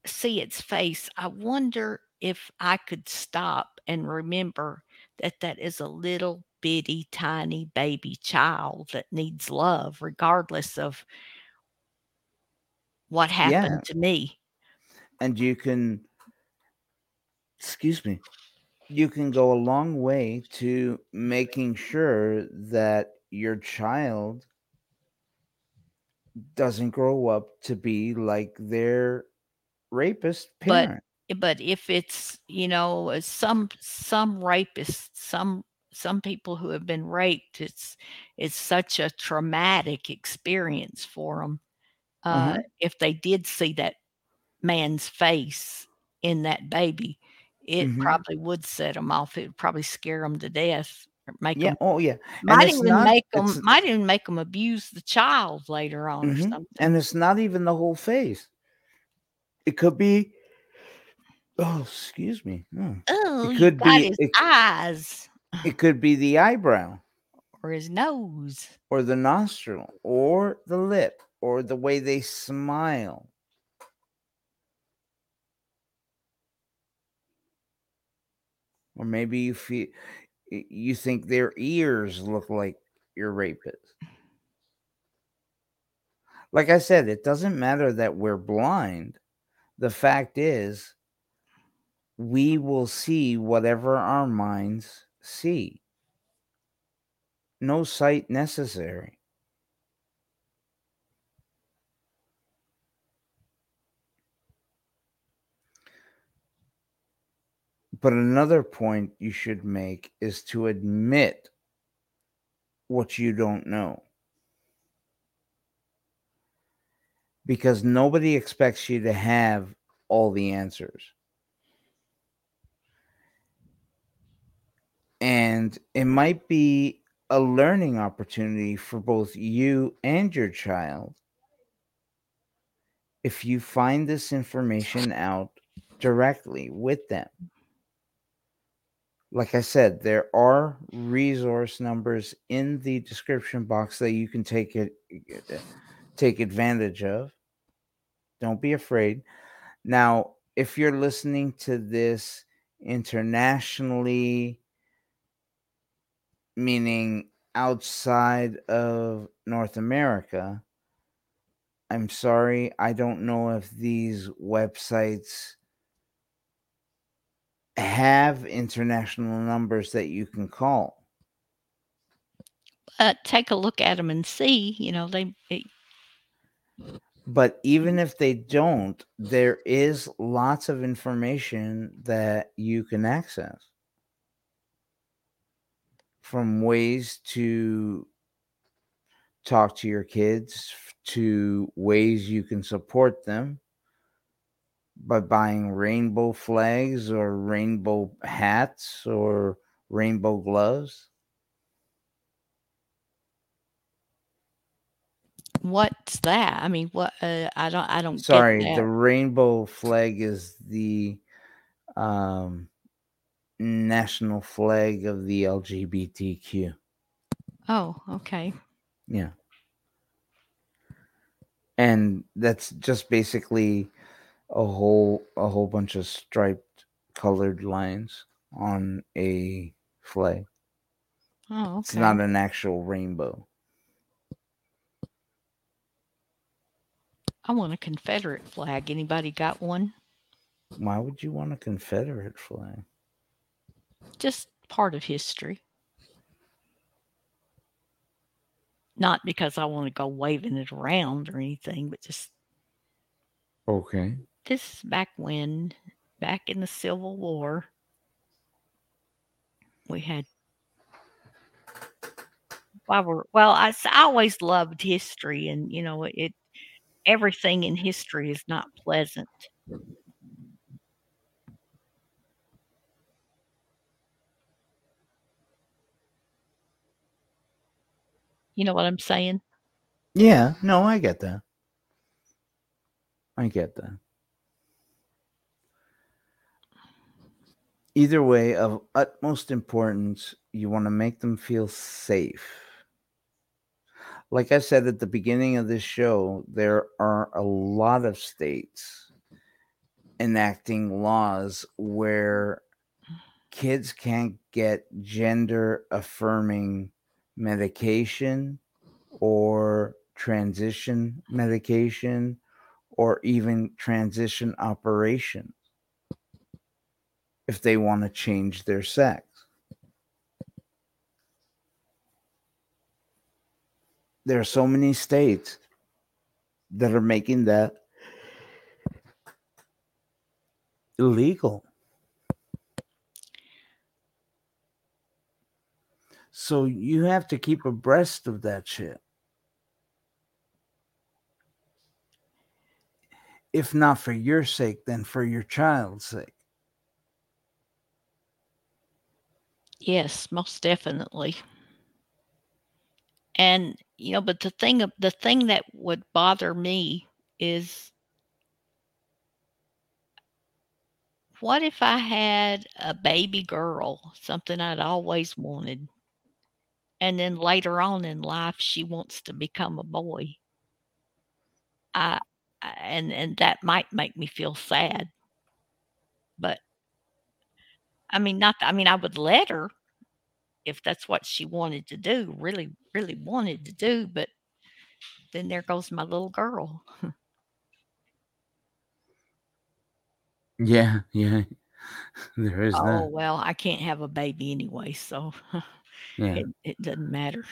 see its face i wonder if i could stop and remember that that is a little bitty tiny baby child that needs love regardless of what happened Yeah. to me And you can excuse me. You can go a long way to making sure that your child doesn't grow up to be like their rapist parent. But if it's you know uh, some some rapists some some people who have been raped it's it's such a traumatic experience for them uh, Mhm. if they did see that man's face in that baby it Mhm. probably would set them off it would probably scare them to death make yeah. them Oh, yeah. might even not- make them might even make them abuse the child later on or Mhm. something And it's not even the whole face. It could be. Oh, excuse me. Oh. oh you could be- his it- eyes It could be the eyebrow. or his nose or the nostril or the lip or the way they smile. Or maybe you feel you think their ears look like your rapist. Like I said, it doesn't matter that we're blind. The fact is, we will see whatever our minds see. No sight necessary. But another point you should make is to admit what you don't know. Because nobody expects you to have all the answers. And it might be a learning opportunity for both you and your child if you find this information out directly with them like I said, there are resource numbers in the description box that you can take it take advantage of. Don't be afraid. Now, if you're listening to this internationally, meaning outside of North America, I'm sorry, I don't know if these websites have international numbers that you can call. uh, take a look at them and see. You know, they, it, But even if they don't, there is lots of information that you can access from ways to talk to your kids to ways you can support them by buying rainbow flags or rainbow hats or rainbow gloves. what's that? I mean, what? Uh, I don't. I don't. get Sorry, the rainbow flag is the um national flag of the LGBTQ. Oh, okay. Yeah. And that's just basically a whole a whole bunch of striped colored lines on a flag. Oh, okay. It's not an actual rainbow. I want a Confederate flag. Anybody got one? Why would you want a Confederate flag? Just part of history. Not because I want to go waving it around or anything, but just Okay. this is back when, back in the Civil War, we had. While we're, well, I, I always loved history, and you know, it everything in history is not pleasant. You know what I'm saying? Yeah, no, I get that. I get that. either way, of utmost importance, you want to make them feel safe. Like I said at the beginning of this show, there are a lot of states enacting laws where kids can't get gender affirming medication or transition medication or even transition operation if they want to change their sex. There are so many states that are making that illegal. So you have to keep abreast of that shit. If not for your sake, then for your child's sake. Yes, most definitely. And you know, but the thing the thing that would bother me is what if I had a baby girl, something I'd always wanted, and then later on in life she wants to become a boy? I and and that might make me feel sad. But I mean, not I mean, I would let her if that's what she wanted to do, really, really wanted to do, but then there goes my little girl. Yeah, yeah. There is Oh, that. well, I can't have a baby anyway, so Yeah. it, it doesn't matter.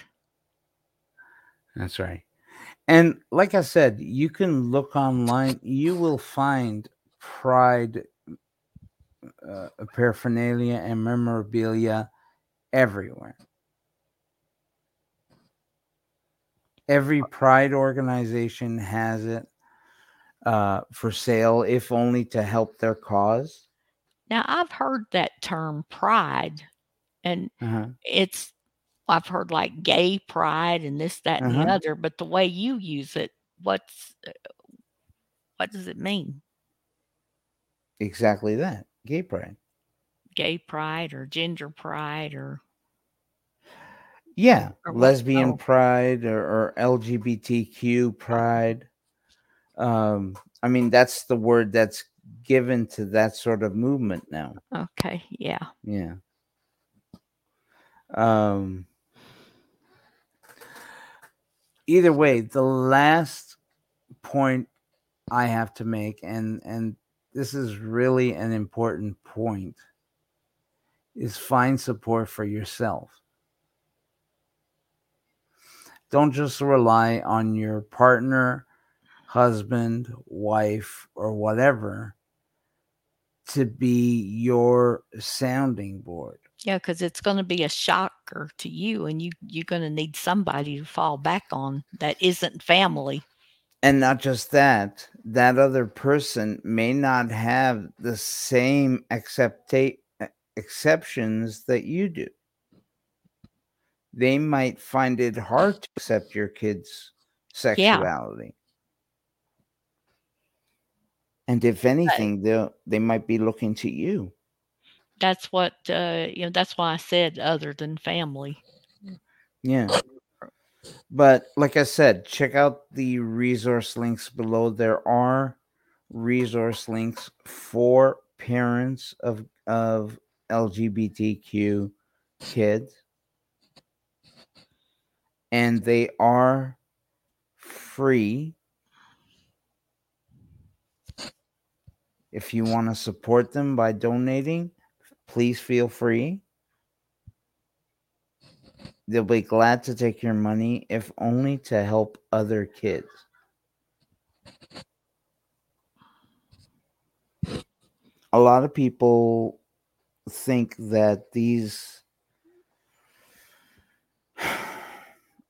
That's right. And like I said, you can look online, you will find pride uh, paraphernalia and memorabilia everywhere. Every pride organization has it uh, for sale, if only to help their cause. Now, I've heard that term pride, and Uh-huh. it's, I've heard like gay pride and this, that, and Uh-huh. the other, but the way you use it, what's, uh, what does it mean? Exactly that. Gay pride. Gay pride or gender pride or, Yeah, Or lesbian pride or, or LGBTQ pride. Um, I mean, that's the word that's given to that sort of movement now. okay, yeah. Yeah. Um, either way, the last point I have to make, and and this is really an important point, is find support for yourself. Don't just rely on your partner, husband, wife, or whatever to be your sounding board. Yeah, because it's going to be a shocker to you, and you you're going to need somebody to fall back on that isn't family. And not just that, that other person may not have the same accepta- exceptions that you do. They might find it hard to accept your kid's sexuality. Yeah. And if anything, they they might be looking to you. That's what uh, you know. That's why I said other than family. Yeah. But like I said, check out the resource links below. There are resource links for parents of of LGBTQ kids. And they are free. If you want to support them by donating, please feel free. They'll be glad to take your money, if only to help other kids. A lot of people think that these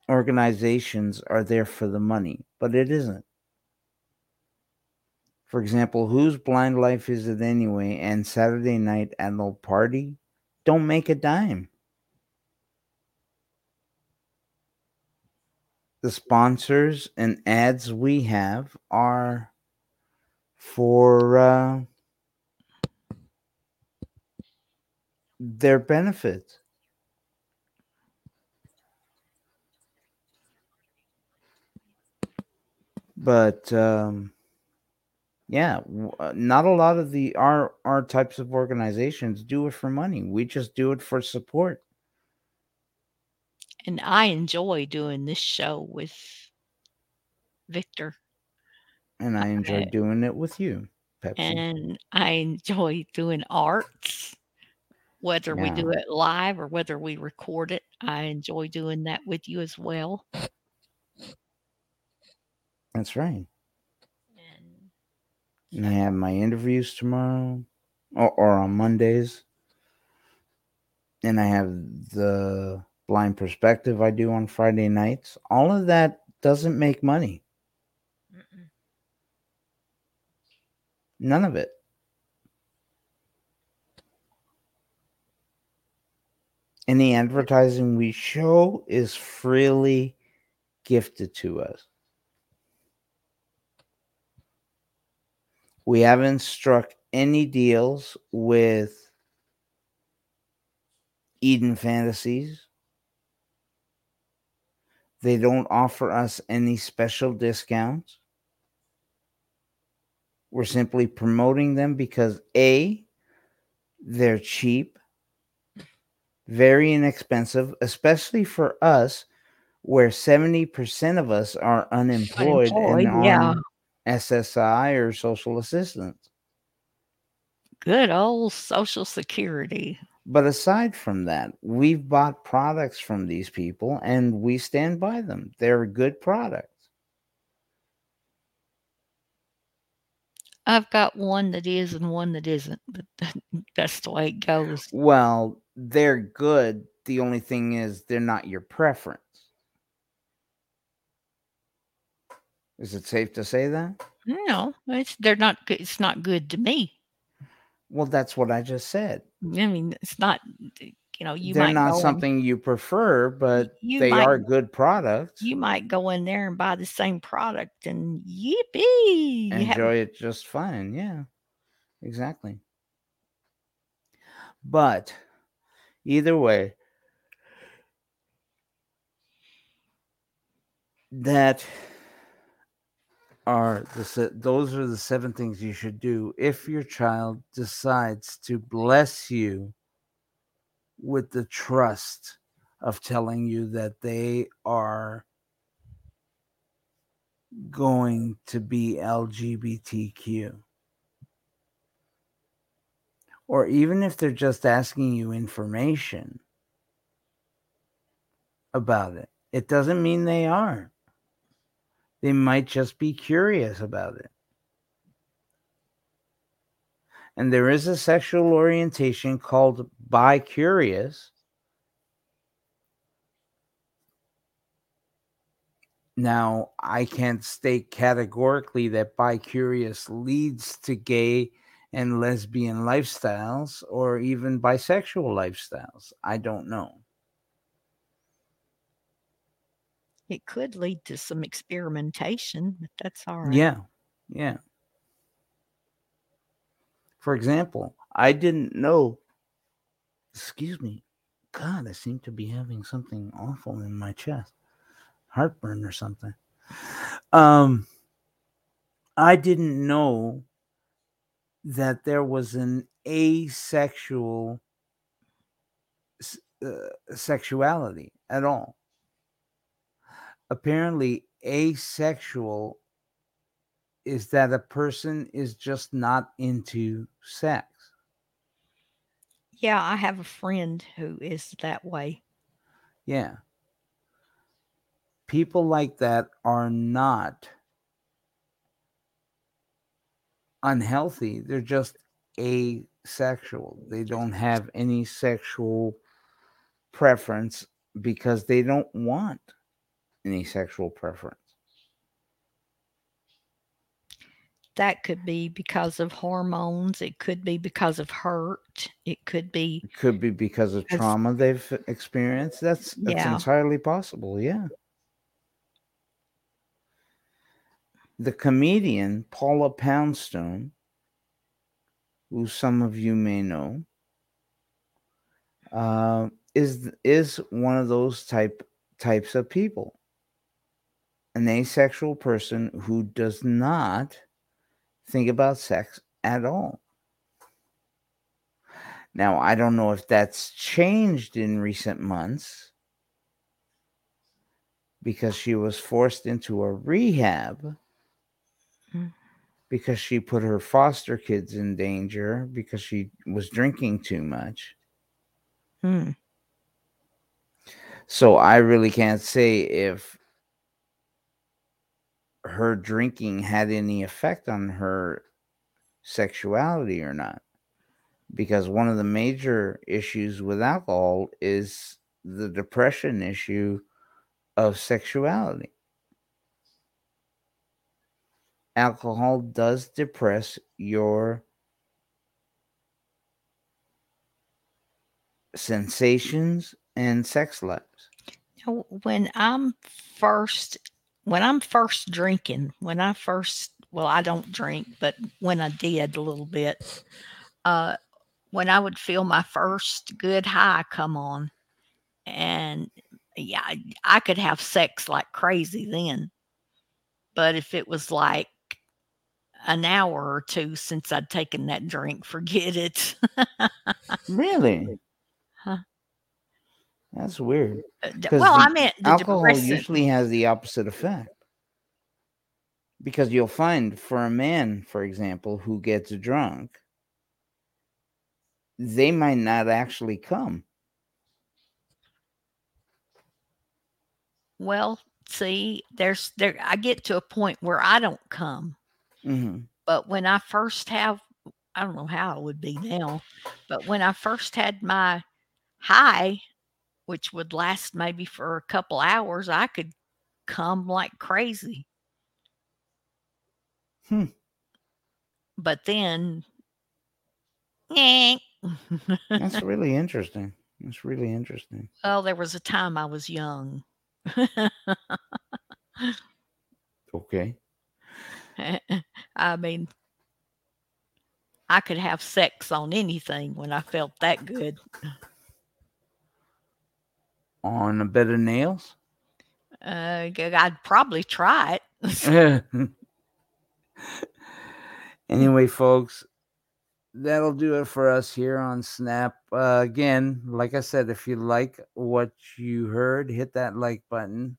organizations are there for the money, but it isn't. For example, whose blind life is it anyway? And Saturday Night Adult Party don't make a dime. the sponsors and ads we have are for uh, their benefit. But um, yeah, uh, not a lot of the our our types of organizations do it for money. We just do it for support. And I enjoy doing this show with Victor, And I enjoy Okay. doing it with you, Pepsi. and I enjoy doing arts, whether we do it live or whether we record it. I enjoy doing that with you as well. That's right. And I have my interviews tomorrow or, or on Mondays. And I have the blind perspective I do on Friday nights. All of that doesn't make money. mm-mm. None of it. Any advertising we show is freely gifted to us. We haven't struck any deals with Eden Fantasies. They don't offer us any special discounts. We're simply promoting them because A, they're cheap, very inexpensive, especially for us, where 70% of us are unemployed, Unemployed, and yeah. SSI or social assistance. Good old Social Security. But aside from that, we've bought products from these people and we stand by them. They're good products. I've got one that is and one that isn't, but that's the way it goes. Well, they're good. The only thing is, they're not your preference. Is it safe to say that? No, it's they're not good. It's not good to me. Well, that's what I just said. I mean, it's not. You know, you they're might not go and- something you prefer, but you they might- are good products. you might go in there and buy the same product and yippee! Enjoy it just fine. Yeah, exactly. But either way, that are the se- those are the seven things you should do if your child decides to bless you with the trust of telling you that they are going to be LGBTQ. Or even if they're just asking you information about it, it doesn't mean they are. They might just be curious about it. And there is a sexual orientation called bi curious. Now, I can't state categorically that bi curious leads to gay and lesbian lifestyles or even bisexual lifestyles. I don't know. It could lead to some experimentation, but that's all right. Yeah. Yeah. For example, I didn't know. Excuse me. God, I seem to be having something awful in my chest. Heartburn or something. Um I didn't know that there was an asexual uh, sexuality at all. Apparently, asexual is that a person is just not into sex. Yeah, I have a friend who is that way. Yeah. People like that are not unhealthy. They're just asexual. They don't have any sexual preference because they don't want any sexual preference. That could be because of hormones. It could be because of hurt. It could be It could be because of trauma they've experienced. That's that's Yeah. entirely possible. Yeah. The comedian Paula Poundstone, who some of you may know, um, is is one of those type types of people. An asexual person who does not think about sex at all. Now, I don't know if that's changed in recent months because she was forced into a rehab Mm. because she put her foster kids in danger because she was drinking too much. Hmm. So I really can't say if her drinking had any effect on her sexuality or not. Because one of the major issues with alcohol is the depression issue of sexuality. Alcohol does depress your sensations and sex lives. When I'm first, when I'm first drinking, when I first, well, I don't drink, but when I did a little bit, uh, when I would feel my first good high come on, and yeah, I- I could have sex like crazy then. But if it was like an hour or two since I'd taken that drink, forget it. Really? That's weird. Uh, well, I meant the alcohol depressant- usually has the opposite effect because you'll find for a man for example who gets drunk they might not actually come Well, see, there's there I get to a point where I don't come. Mhm. But when I first have I don't know how it would be now, but when I first had my high, which would last maybe for a couple hours, I could come like crazy. Hmm. But then eh, that's really interesting that's really interesting well, there was a time I was young. okay I mean, I could have sex on anything when I felt that good. On a bed of nails? Uh, I'd probably try it. anyway folks that'll do it for us here on snap. Uh, again like i said if you like what you heard hit that like button.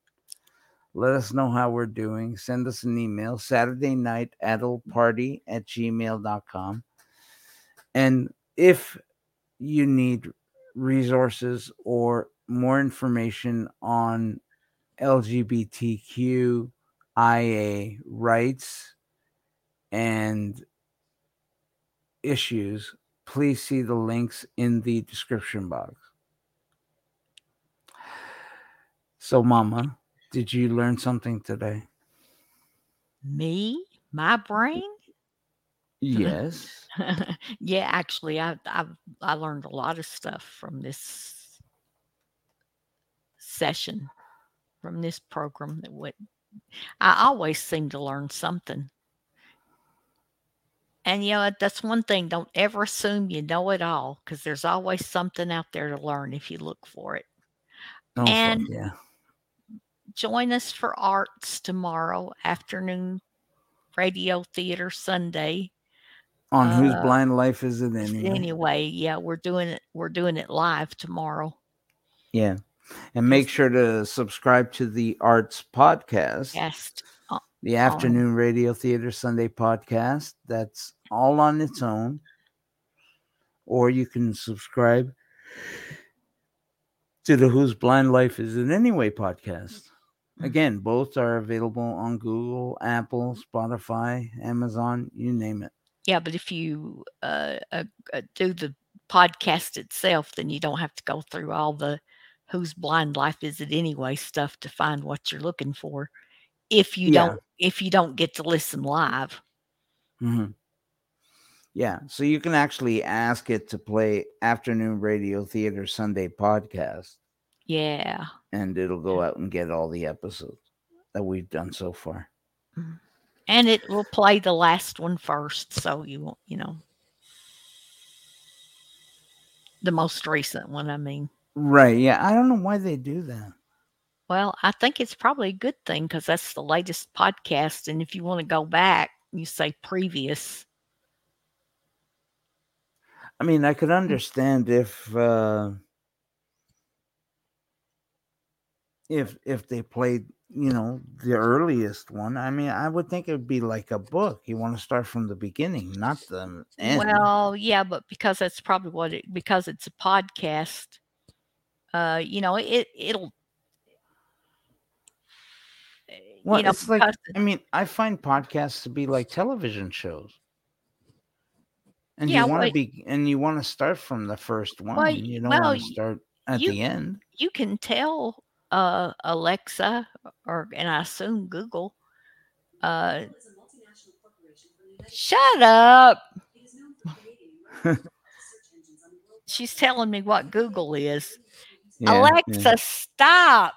Let us know how we're doing. Send us an email saturday night adult party at gmail.com and if you need resources or more information on lgbtqia rights and issues, please see the links in the description box. So, Mama, did you learn something today? Me, my brain. Yes. yeah, actually, I I I learned a lot of stuff from this session, from this program. That would I always seem to learn something. And you know that's one thing. Don't ever assume you know it all, because there's always something out there to learn if you look for it. Oh, And- yeah. join us for arts tomorrow afternoon radio theater sunday On whose uh, blind life is it anyway? anyway yeah we're doing it we're doing it live tomorrow Yeah. And make sure to subscribe to the Arts Podcast, cast the Afternoon Radio Theater Sunday podcast. That's all on its own. Or you can subscribe to the Whose Blind Life Is It Anyway podcast. Again, both are available on Google, Apple, Spotify, Amazon, you name it. yeah but if you uh, uh, uh, do the podcast itself then you don't have to go through all the whose blind life is it anyway stuff to find what you're looking for if you Yeah. don't if you don't get to listen live Mhm. Yeah, so you can actually ask it to play Afternoon Radio Theater Sunday podcast, yeah and it'll go out and get all the episodes that we've done so far. and it will play the last one first so you won't you know The most recent one, I mean. Right. Yeah. I don't know why they do that. Well, I think it's probably a good thing because that's the latest podcast. And if you want to go back, you say previous. I mean, I could understand if uh if if they played, you know, the earliest one. I mean, I would think it would be like a book. You want to start from the beginning, not the end. Well, yeah, but because that's probably what it because it's a podcast. Uh, you know, it it'll. well, you know, it's like I mean, I find podcasts to be like television shows. And Yeah, you want to well, be and you want to start from the first one. Well, you don't well, want to start at you- the end. you can tell uh Alexa or and I assume Google. Uh, shut up. She's telling me what Google is. Yeah, yeah. Alexa, stop.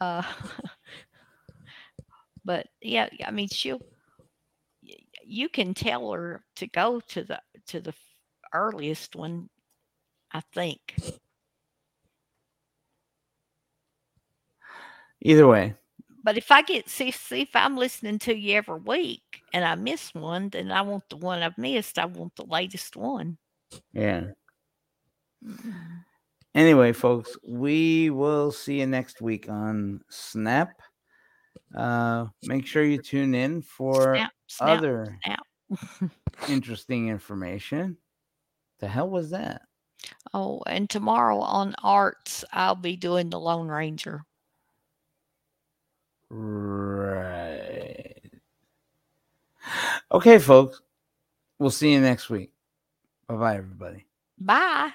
Uh, but yeah, I mean, she'll. You can tell her to go to the to the earliest one. I think. Either way, But if I get see see if I'm listening to you every week and I miss one, then I want the one I've missed. I want the latest one. yeah. Anyway, folks, we will see you next week on Snap. Uh, make sure you tune in for Snap, snap, other snap. interesting information. The hell was that? Oh, and tomorrow on arts, I'll be doing the Lone Ranger. Right. Okay, folks. We'll see you next week. Bye bye, everybody. Bye.